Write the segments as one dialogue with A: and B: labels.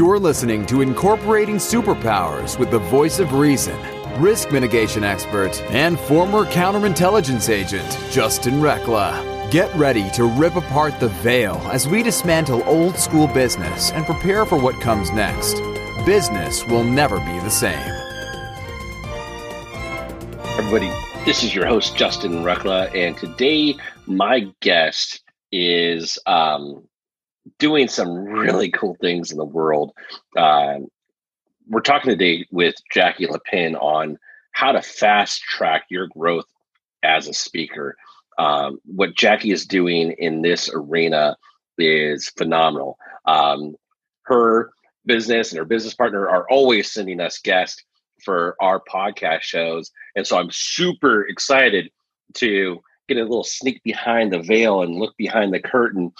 A: You're listening to Incorporating Superpowers with the voice of reason, risk mitigation expert, and former counterintelligence agent, Justin Recla. Get ready to rip apart the veil as we dismantle old school business and prepare for what comes next. Business will never be the same.
B: Everybody, this is your host, Justin Recla, and today my guest is um, doing some really cool things in the world. Uh, we're talking today with Jackie Lapin on how to fast track your growth as a speaker. Um, what Jackie is doing in this arena is phenomenal. Um, her business and her business partner are always sending us guests for our podcast shows. And so I'm super excited to get a little sneak behind the veil and look behind the curtain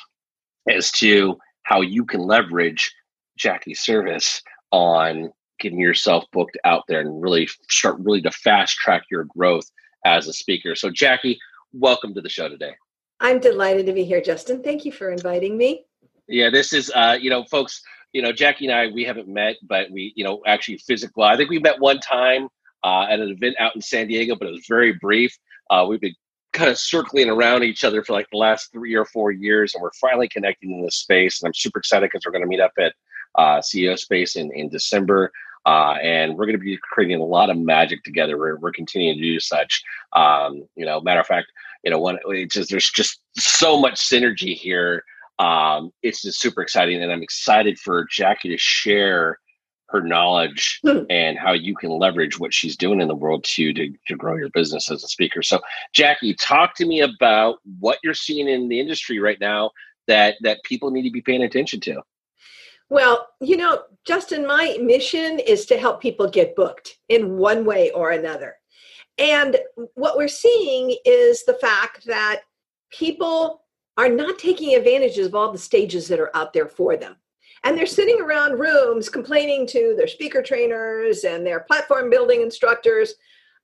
B: as to how you can leverage Jackie's service on getting yourself booked out there and really start really to fast track your growth as a speaker. So, Jackie, welcome to the show today.
C: I'm delighted to be here, Justin. Thank you for inviting me.
B: Yeah, this is, uh, you know, folks, you know, Jackie and I, we haven't met, but we, you know, actually physical. I think we met one time uh, at an event out in San Diego, but it was very brief. Uh, we've been kind of circling around each other for like the last three or four years, and we're finally connecting in this space. And I'm super excited because we're going to meet up at uh, CEO Space in in December. Uh, and we're going to be creating a lot of magic together. We're, we're continuing to do such. Um, you know, matter of fact, you know, one it's just there's just so much synergy here. Um, it's just super exciting, and I'm excited for Jackie to share her knowledge hmm. and how you can leverage what she's doing in the world to, to to grow your business as a speaker. So, Jackie, talk to me about what you're seeing in the industry right now that that people need to be paying attention to.
C: Well, you know, Justin, my mission is to help people get booked in one way or another. And what we're seeing is the fact that people are not taking advantage of all the stages that are out there for them. And they're sitting around rooms complaining to their speaker trainers and their platform building instructors.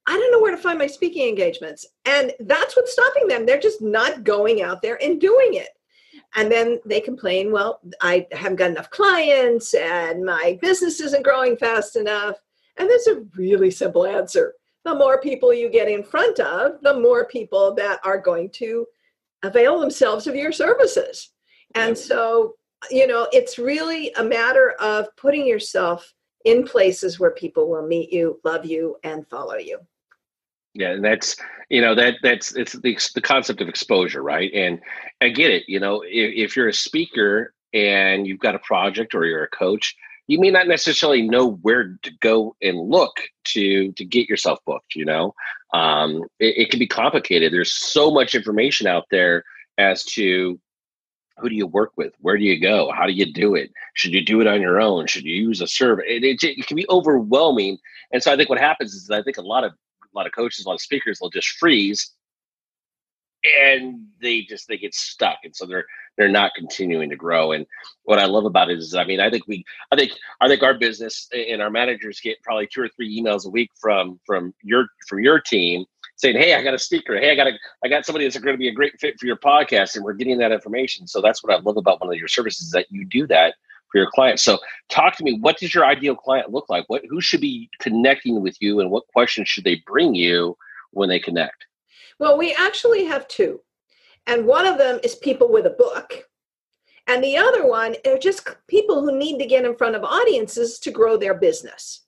C: I don't know where to find my speaking engagements. And that's what's stopping them. They're just not going out there and doing it. And then they complain, well, I haven't got enough clients and my business isn't growing fast enough. And there's a really simple answer. The more people you get in front of, the more people that are going to avail themselves of your services. And so, you know, it's really a matter of putting yourself in places where people will meet you, love you, and follow you.
B: Yeah, and that's you know that that's it's the, the concept of exposure, right? And I get it. You know, if, if you're a speaker and you've got a project or you're a coach, you may not necessarily know where to go and look to to get yourself booked. You know, um, it, it can be complicated. There's so much information out there as to who do you work with? Where do you go? How do you do it? Should you do it on your own? Should you use a survey? It, it, it can be overwhelming. And so I think what happens is I think a lot of a lot of coaches, a lot of speakers, they'll just freeze and they just they get stuck and so they're they're not continuing to grow and what i love about it is i mean i think we i think i think our business and our managers get probably two or three emails a week from from your from your team saying hey i got a speaker hey i got a i got somebody that's going to be a great fit for your podcast and we're getting that information so that's what i love about one of your services that you do that for your clients. So talk to me, what does your ideal client look like? What who should be connecting with you and what questions should they bring you when they connect?
C: Well, we actually have two. And one of them is people with a book. And the other one are just people who need to get in front of audiences to grow their business.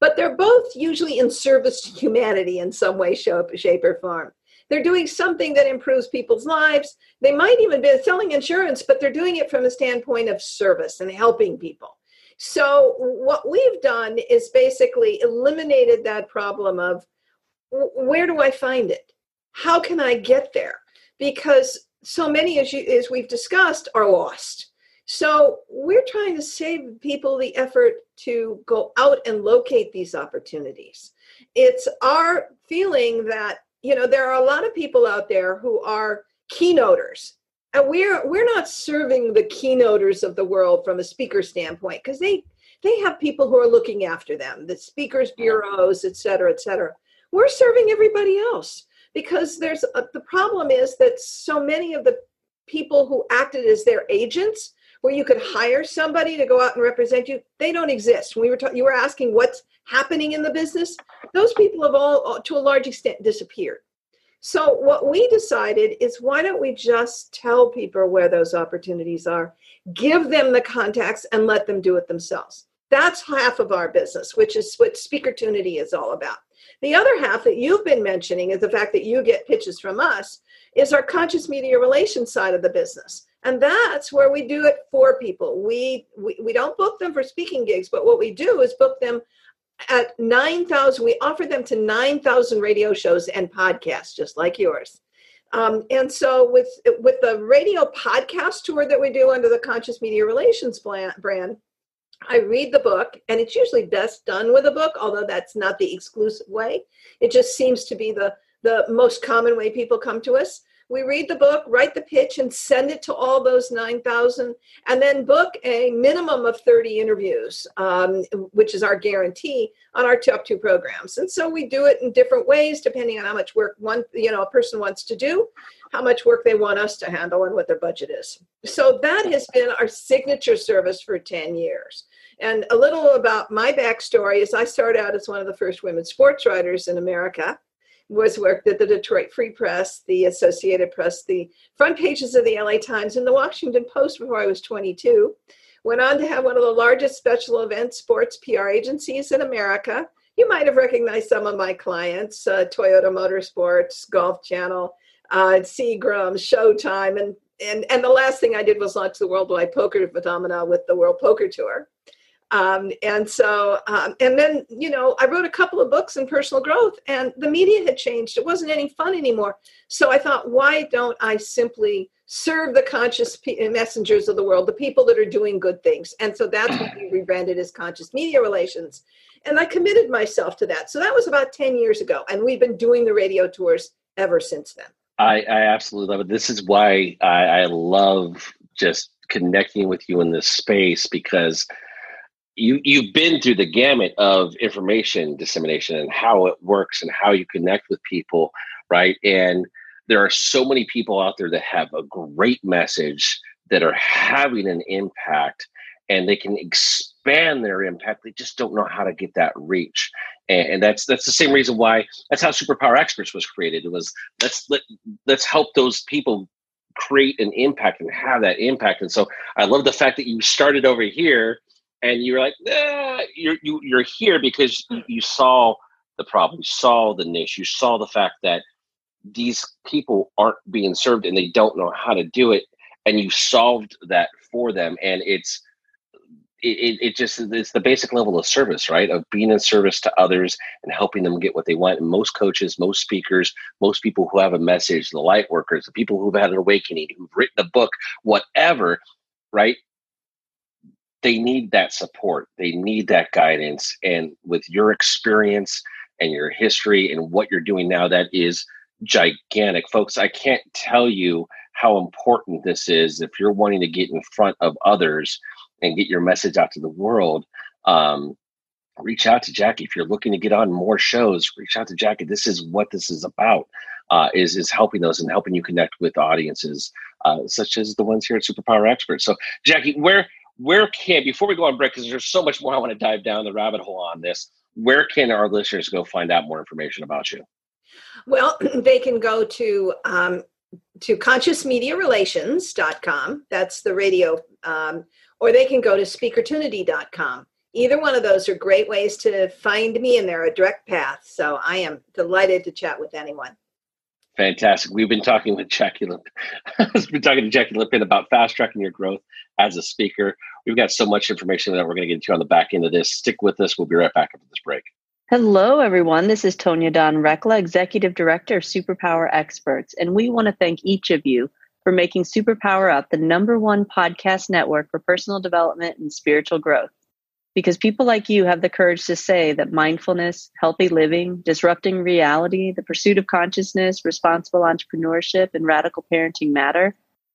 C: But they're both usually in service to humanity in some way, shape, or form. They're doing something that improves people's lives. They might even be selling insurance, but they're doing it from a standpoint of service and helping people. So, what we've done is basically eliminated that problem of where do I find it? How can I get there? Because so many, as, you, as we've discussed, are lost. So, we're trying to save people the effort to go out and locate these opportunities. It's our feeling that you know there are a lot of people out there who are keynoters. And we're we're not serving the keynoters of the world from a speaker standpoint because they they have people who are looking after them the speakers bureaus et cetera et cetera. We're serving everybody else because there's a, the problem is that so many of the people who acted as their agents where you could hire somebody to go out and represent you, they don't exist. We were talking, you were asking what's happening in the business. Those people have all, to a large extent, disappeared. So what we decided is why don't we just tell people where those opportunities are, give them the contacts, and let them do it themselves. That's half of our business, which is what Speakertunity is all about. The other half that you've been mentioning is the fact that you get pitches from us is our conscious media relations side of the business. And that's where we do it for people. We, we, we don't book them for speaking gigs, but what we do is book them at 9,000. We offer them to 9,000 radio shows and podcasts, just like yours. Um, and so with with the radio podcast tour that we do under the Conscious Media Relations brand, I read the book, and it's usually best done with a book, although that's not the exclusive way. It just seems to be the the most common way people come to us we read the book, write the pitch, and send it to all those 9,000, and then book a minimum of 30 interviews, um, which is our guarantee on our top two programs. And so we do it in different ways, depending on how much work one, you know, a person wants to do, how much work they want us to handle, and what their budget is. So that has been our signature service for 10 years. And a little about my backstory is I started out as one of the first women sports writers in America was worked at the Detroit Free Press, the Associated Press, the front pages of the LA Times, and the Washington Post before I was 22. Went on to have one of the largest special event sports PR agencies in America. You might have recognized some of my clients uh, Toyota Motorsports, Golf Channel, uh, Seagram, Showtime, and, and, and the last thing I did was launch the Worldwide Poker Phenomena with the World Poker Tour. Um, and so, um, and then, you know, I wrote a couple of books in personal growth and the media had changed. It wasn't any fun anymore. So I thought, why don't I simply serve the conscious messengers of the world, the people that are doing good things? And so that's what we rebranded as Conscious Media Relations. And I committed myself to that. So that was about 10 years ago. And we've been doing the radio tours ever since then.
B: I, I absolutely love it. This is why I, I love just connecting with you in this space because you you've been through the gamut of information dissemination and how it works and how you connect with people right? And there are so many people out there that have a great message that are having an impact and they can expand their impact. They just don't know how to get that reach. And, and that's that's the same reason why that's how superpower experts was created. It was let's let, let's help those people create an impact and have that impact. And so i love the fact that you started over here and you're like, eh, you're you, you're here because hmm. you saw the problem, you saw the niche, you saw the fact that these people aren't being served and they don't know how to do it, and you solved that for them, and it's it, it just it's the basic level of service right? Of being in service to others and helping them get what they want. And most coaches most speakers most people who have a message the light workers the people who've had an awakening who've written a book whatever right they need that support they need that guidance and with your experience and your history and what you're doing now that is gigantic. Folks i can't tell you how important this is if you're wanting to get in front of others and get your message out to the world um, reach out to jackie. If you're looking to get on more shows reach out to jackie. This is what this is about uh, is is helping those and helping you connect with audiences uh, such as the ones here at superpower experts so jackie where where can before we go on break because there's so much more i want to dive down the rabbit hole on this where can our listeners go find out more information about you
C: well they can go to um, to consciousmediarelations.com that's the radio um, or they can go to speakertunity.com either one of those are great ways to find me and they're a direct path so i am delighted to chat with anyone
B: Fantastic. We've been talking with Jackie Lapin. We've been talking to Jackie Lapin about fast tracking your growth as a speaker. We've got so much information that we're going to get into on the back end of this. Stick with us. We'll be right back after this break.
D: Hello, everyone. This is Tonya Dawn Recla, Executive Director of Superpower Experts, and we want to thank each of you for making Superpower Up the number one podcast network for personal development and spiritual growth because people like you have the courage to say that mindfulness, healthy living, disrupting reality, the pursuit of consciousness, responsible entrepreneurship, and radical parenting matter.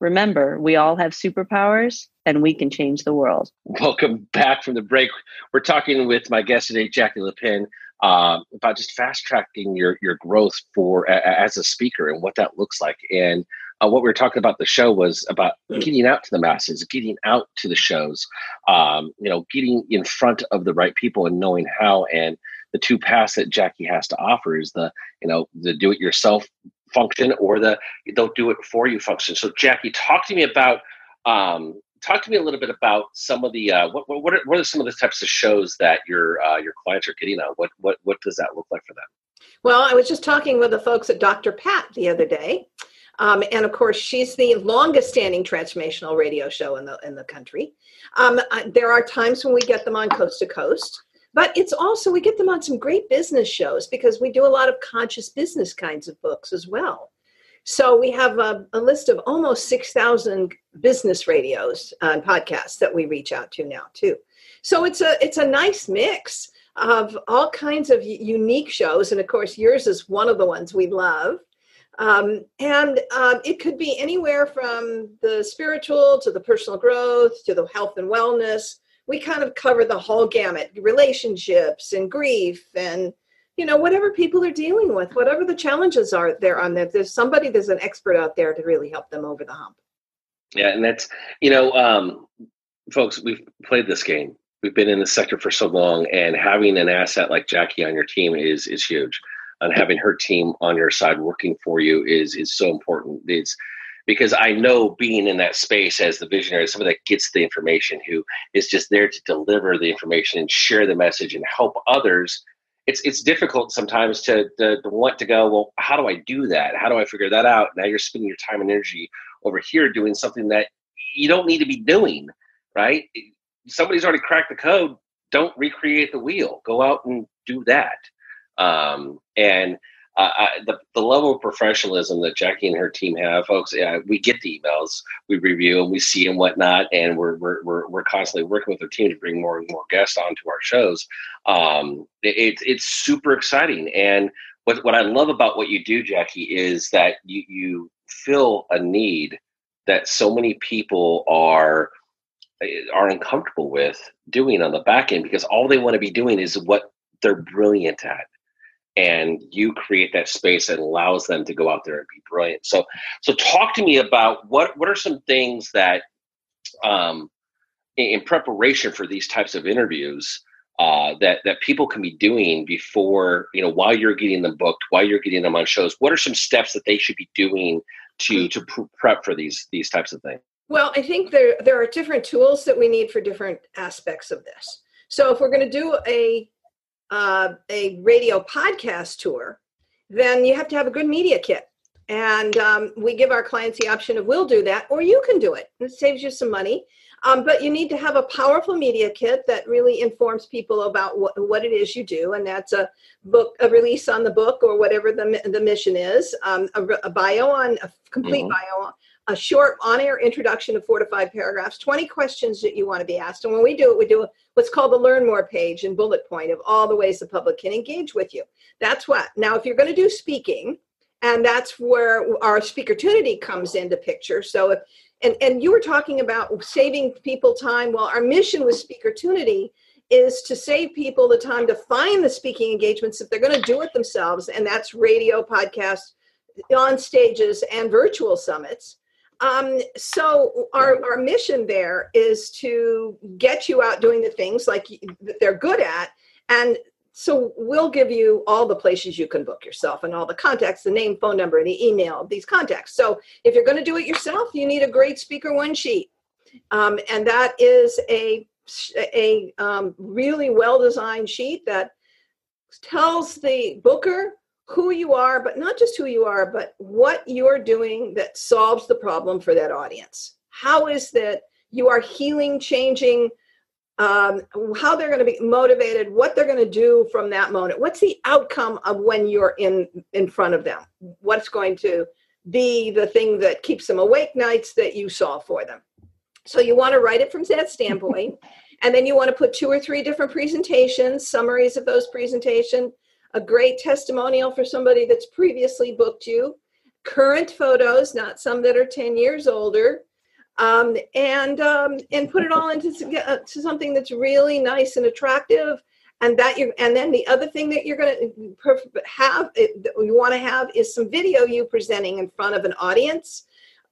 D: remember, we all have superpowers and we can change the world.
B: Welcome back from the break. We're talking with my guest today, Jackie Lapin, uh, about just fast tracking your your growth for as a speaker and what that looks like. And uh, what we were talking about the show was about getting out to the masses, getting out to the shows, um, you know, getting in front of the right people and knowing how. And the two paths that Jackie has to offer is the you know the do it yourself function or the they'll do it for you function. So Jackie, talk to me about um, talk to me a little bit about some of the uh, what what are, what are some of the types of shows that your uh, your clients are getting on? What what what does that look like for them?
C: Well, I was just talking with the folks at Dr. Pat the other day. Um, and of course, she's the longest standing transformational radio show in the in the country. Um, there are times when we get them on coast to coast, but it's also we get them on some great business shows because we do a lot of conscious business kinds of books as well. So we have a, a list of almost 6,000 business radios and podcasts that we reach out to now too. So it's a it's a nice mix of all kinds of unique shows, and of course yours is one of the ones we love. Um, and um, it could be anywhere from the spiritual to the personal growth to the health and wellness. We kind of cover the whole gamut relationships and grief and you know whatever people are dealing with whatever the challenges are there on them there's somebody there's an expert out there to really help them over the hump.
B: Yeah and that's you know um, folks we've played this game. We've been in the sector for so long and having an asset like jackie on your team is is huge. And having her team on your side working for you is is so important. It's because I know being in that space as the visionary, someone that gets the information, who is just there to deliver the information and share the message and help others it's it's difficult sometimes to, to, to want to go well how do i do that? How do i figure that out? Now you're spending your time and energy over here doing something that you don't need to be doing right? Somebody's already cracked the code. Don't recreate the wheel. Go out and do that. Um, and uh, I, the, the level of professionalism that Jackie and her team have, folks, yeah, we get the emails, we review and we see and whatnot, and we're, we're, we're, we're constantly working with our team to bring more and more guests onto our shows. Um, it, it's super exciting. And what, what I love about what you do, Jackie, is that you, you fill a need that so many people are are uncomfortable with doing on the back end because all they want to be doing is what they're brilliant at and you create that space that allows them to go out there and be brilliant. So, so talk to me about what what are some things that, um, in preparation for these types of interviews, uh, that that people can be doing before you know while you're getting them booked, while you're getting them on shows. What are some steps that they should be doing to to prep for these these types of things?
C: Well, I think there there are different tools that we need for different aspects of this. So, if we're going to do a uh, a radio podcast tour, then you have to have a good media kit. And um, we give our clients the option of we'll do that, or you can do it. It saves you some money. Um, but you need to have a powerful media kit that really informs people about what, what it is you do, and that's a book, a release on the book, or whatever the the mission is, um, a, a, bio on a complete mm-hmm. bio a short on-air introduction of four to five paragraphs 20 questions that you want to be asked. And when we do it we do what's called the learn more page and bullet point of all the ways the public can engage with you. That's what now if you're going to do speaking and that's where our Speaker speakertunity comes into picture. So if and and you were talking about saving people time. Well our mission with Speaker speakertunity is to save people the time to find the speaking engagements if they're going to do it themselves and that's radio podcasts on stages and virtual summits um, so our, our mission there is to get you out doing the things like that they're good at. And so we'll give you all the places you can book yourself and all the contacts, the name, phone number, and the email, of these contacts. So if you're going to do it yourself, you need a great speaker one sheet. Um, and that is a, a um, really well designed sheet that tells the booker who you are, but not just who you are, but what you're doing that solves the problem for that audience. How is that you are healing, changing, um, how they're going to be motivated, what they're going to do from that moment. What's the outcome of when you're in in front of them? What's going to be the thing that keeps them awake nights that you solve for them? So you want to write it from that standpoint. And then you want to put two or three different presentations, summaries of those presentation, a great testimonial for somebody that's previously booked you, current photos, not some that are 10 years older, um, and um, and put it all into uh, to something that's really nice and attractive. And that you and then the other thing that you're going to have you want to have is some video you presenting in front of an audience.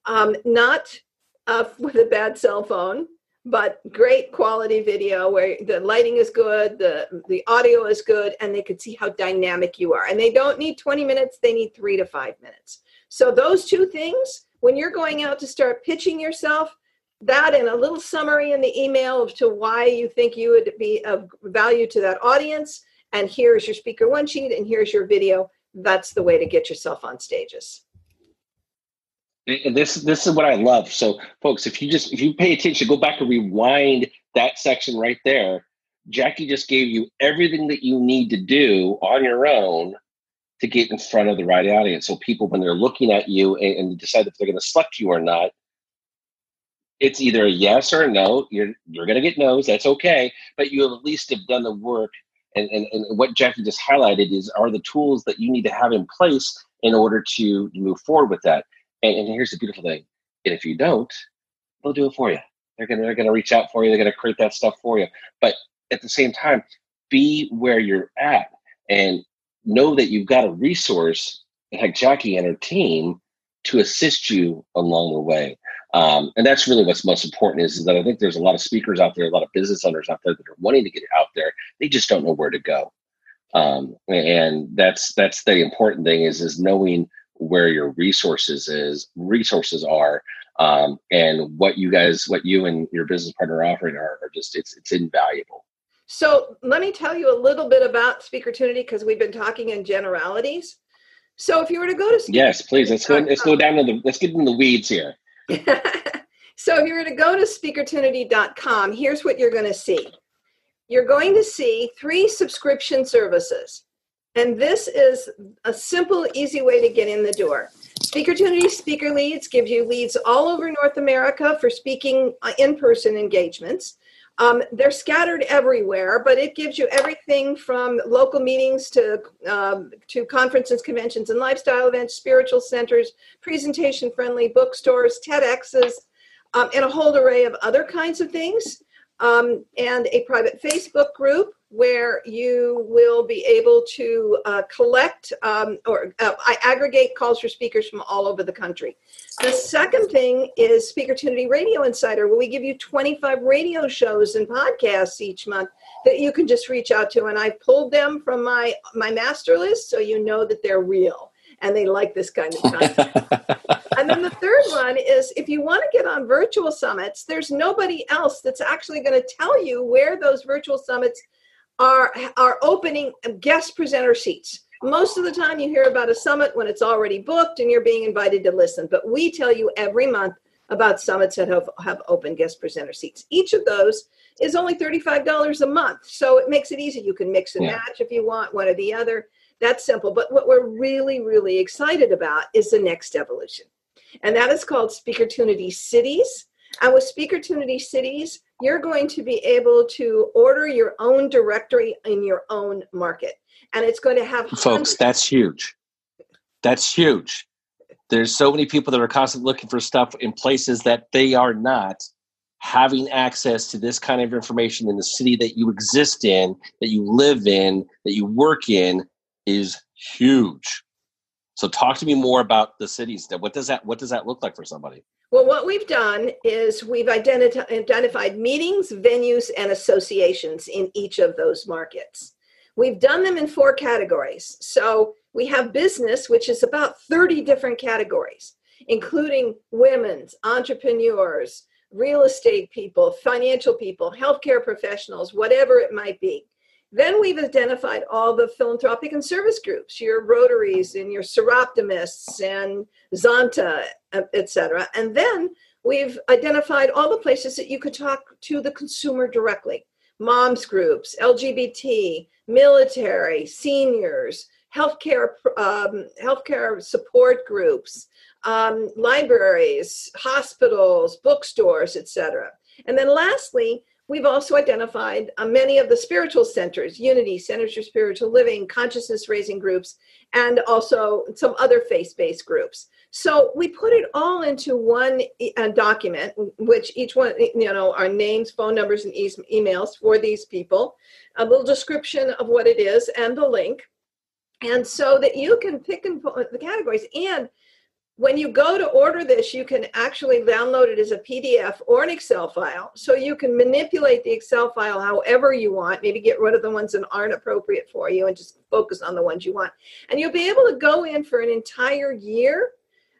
C: Um, not uh, with a bad cell phone but great quality video where the lighting is good the the audio is good and they could see how dynamic you are. And they don't need 20 minutes they need three to five minutes. So those two things when you're going out to start pitching yourself that and a little summary in the email of to why you think you would be of value to that audience and here's your speaker one sheet and here's your video that's the way to get yourself on stages
B: this this is what i love so folks if you just if you pay attention go back and rewind that section right there jackie just gave you everything that you need to do on your own to get in front of the right audience so people when they're looking at you and, and decide if they're going to select you or not it's either a yes or a no. You're you're gonna get no's. That's okay, but you at least have done the work. And, and, and what Jackie just highlighted is are the tools that you need to have in place in order to move forward with that. And, and here's the beautiful thing: and if you don't, they'll do it for you. They're gonna they're gonna reach out for you. They're gonna create that stuff for you. But at the same time, be where you're at and know that you've got a resource like Jackie and her team to assist you along the way. Um, and that's really what's most important is, is that I think there's a lot of speakers out there, a lot of business owners out there that are wanting to get out there. They just don't know where to go. Um, and that's that's the important thing is is knowing where your resources is resources are um, and what you guys what you and your business partner are offering are, are just it's it's invaluable
C: so let me tell you a little bit about speakertunity because we've been talking in generalities so if you were to go to
B: yes please let's go let's go down to the let's get in the weeds here
C: so if you were to go to speakertunity.com, here's what you're going to see. You're going to see three subscription services. And this is a simple, easy way to get in the door. Speakertunity Speaker Leads gives you leads all over North America for speaking uh, in person engagements. Um, they're scattered everywhere, but it gives you everything from local meetings to um, to conferences, conventions, and lifestyle events, spiritual centers, presentation-friendly bookstores, TEDx's, um, and a whole array of other kinds of things, um, and a private Facebook group where you will be able to uh, collect um, or uh, I aggregate calls for speakers from all over the country. The second thing is Speaker Speakertunity Radio Insider, where we give you 25 radio shows and podcasts each month that you can just reach out to. And I pulled them from my my master list, so you know that they're real and they like this kind of content. and then the third one is if you want to get on virtual summits, there's nobody else that's actually going to tell you where those virtual summits are are opening guest presenter seats. Most of the time you hear about a summit when it's already booked and you're being invited to listen, but we tell you every month about summits that have, have open guest presenter seats. Each of those is only $35 a month. So it makes it easy. You can mix and yeah. match if you want one or the other. That's simple. But what we're really, really excited about is the next evolution. And that is called Speakertunity Cities. And with Speakertunity Cities, you're going to be able to order your own directory in your own market. And it's going to have
B: folks, that's huge. That's huge. There's so many people that are constantly looking for stuff in places that they are not having access to this kind of information in the city that you exist in, that you live in, that you work in is huge. So talk to me more about the cities. That What does that what does that look like for somebody?
C: Well, what we've done is we've identi- identified meetings, venues, and associations in each of those markets. We've done them in four categories. So we have business, which is about 30 different categories, including women's, entrepreneurs, real estate people, financial people, healthcare professionals, whatever it might be. Then we've identified all the philanthropic and service groups, your Rotaries and your Soroptimists and Zonta, etc. And then we've identified all the places that you could talk to the consumer directly. Moms groups, LGBT, military, seniors, healthcare, um, healthcare support groups, um, libraries, hospitals, bookstores, etc. And then lastly, we've also identified uh, many of the spiritual centers unity centers for spiritual living consciousness raising groups and also some other faith-based groups. So we put it all into one uh, document which each one you know our names phone numbers and e- emails for these people a little description of what it is and the link. And so that you can pick and put the categories and when you go to order this, you can actually download it as a PDF or an Excel file. So you can manipulate the Excel file however you want, maybe get rid of the ones that aren't appropriate for you and just focus on the ones you want. And you'll be able to go in for an entire year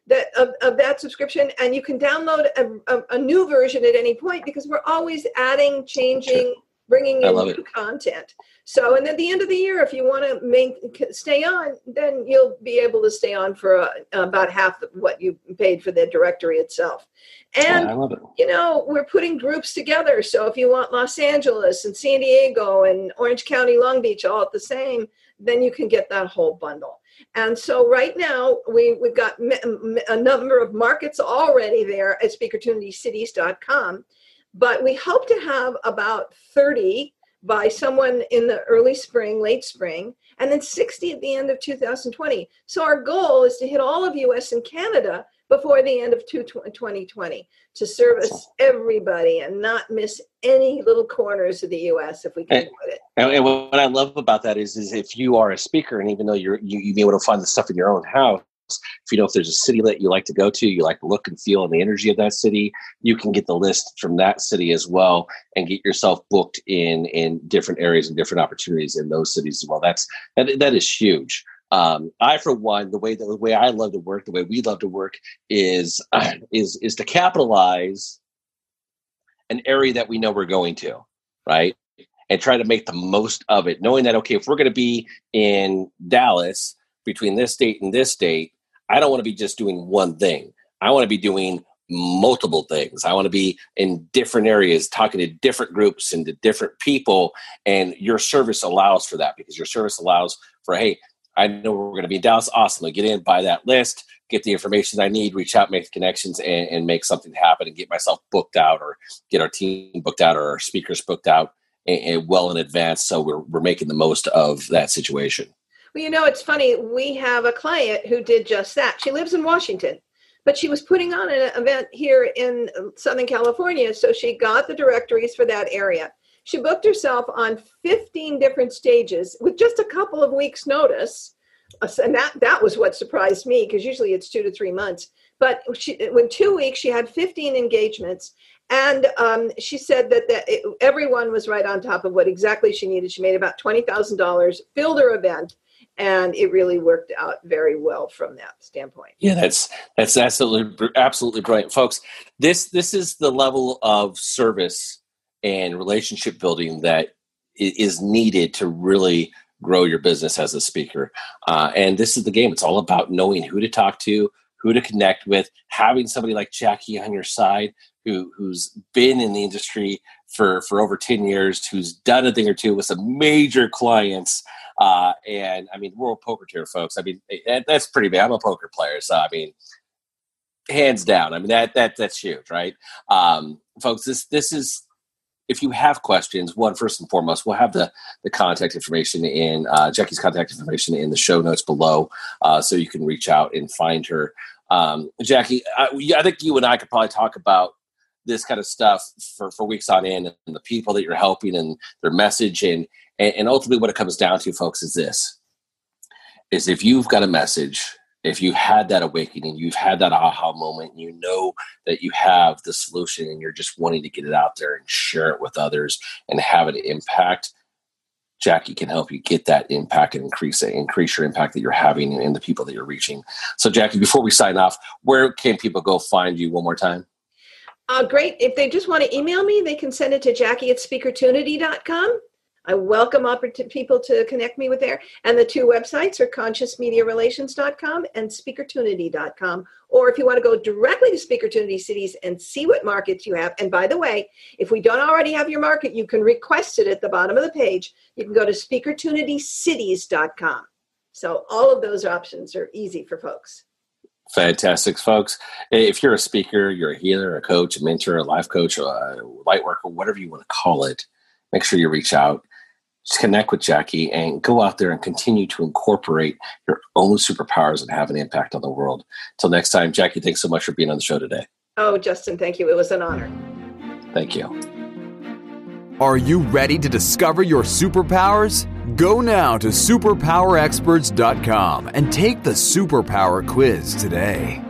C: that of, of that subscription and you can download a, a, a new version at any point because we're always adding, changing, bringing in new it. content. So, and at the end of the year, if you want to make stay on, then you'll be able to stay on for uh, about half of what you paid for the directory itself. And yeah, you know, we're putting groups together. So if you want Los Angeles and San Diego and Orange County, Long Beach all at the same, then you can get that whole bundle. And so right now we we've got a number of markets already there at speakertunitycities.com but we hope to have about 30 by someone in the early spring, late spring, and then 60 at the end of 2020. So our goal is to hit all of US and Canada before the end of 2020 to service everybody and not miss any little corners of the U.S. if we can
B: and, it. And, what I love about that is, is if you are a speaker, and even though you're you, you be able to find the stuff in your own house, if you know if there's a city that you like to go to, you like the look and feel and the energy of that city, you can get the list from that city as well and get yourself booked in in different areas and different opportunities in those cities as well. That's that, that is huge. Um, I, for one, the way that the way I love to work, the way we love to work is is is to capitalize an area that we know we're going to, right? And try to make the most of it, knowing that okay, if we're going to be in Dallas between this date and this date, I don't want to be just doing one thing. I want to be doing multiple things. I want to be in different areas, talking to different groups and to different people. And your service allows for that because your service allows for, hey, I know we're going to be in Dallas. Awesome. Get in, buy that list, get the information I need, reach out, make the connections, and, and make something happen and get myself booked out or get our team booked out or our speakers booked out and, and well in advance. So we're, we're making the most of that situation.
C: Well, you know, it's funny. We have a client who did just that. She lives in Washington, but she was putting on an event here in Southern California. So she got the directories for that area. She booked herself on 15 different stages with just a couple of weeks' notice. Uh, and that, that was what surprised me because usually it's two to three months. But she, two weeks, she had 15 engagements. And um, she said that, that it, everyone was right on top of what exactly she needed. She made about $20,000, filled her event, and it really worked out very well from that standpoint.
B: Yeah, that's that's absolutely absolutely brilliant, folks. This this is the level of service and relationship building that is needed to really grow your business as a speaker. Uh, and this is the game. It's all about knowing who to talk to, who to connect with, having somebody like Jackie on your side who who's been in the industry for for over 10 years, who's done a thing or two with some major clients uh, and I mean, World Poker Tour, folks. I mean, that's pretty big. I'm a poker player, so I mean, hands down. I mean, that that that's huge, right, um, folks? This this is. If you have questions, one first and foremost, we'll have the the contact information in uh, Jackie's contact information in the show notes below, uh, so you can reach out and find her. Um, Jackie, I, I think you and I could probably talk about this kind of stuff for, for weeks on end and the people that you're helping and their message and and, and ultimately, what it comes down to, folks, is this: is if you've got a message, if you had that awakening, you've had that aha moment, you know that you have the solution, and you're just wanting to get it out there and share it with others and have it impact. Jackie can help you get that impact and increase it, increase your impact that you're having in the people that you're reaching. So, Jackie, before we sign off, where can people go find you one more time?
C: Uh, great. If they just want to email me, they can send it to Jackie at speakertunity.com. I welcome people to connect me with there. And the two websites are consciousmediarelations.com and speakertunity.com. Or if you want to go directly to Speakertunity Cities and see what markets you have. And by the way, if we don't already have your market, you can request it at the bottom of the page. You can go to speakertunitycities.com. So all of those options are easy for folks.
B: Fantastic, folks. If you're a speaker, you're a healer, a coach, a mentor, a life coach, a light worker, whatever you want to call it, make sure you reach out, just connect with Jackie, and go out there and continue to incorporate your own superpowers and have an impact on the world. Until next time, Jackie, thanks so much for being on the show today.
C: Oh, Justin, thank you. It was an honor.
B: Thank you.
A: Are you ready to discover your superpowers? Go now to superpowerexperts.com and take the superpower quiz today.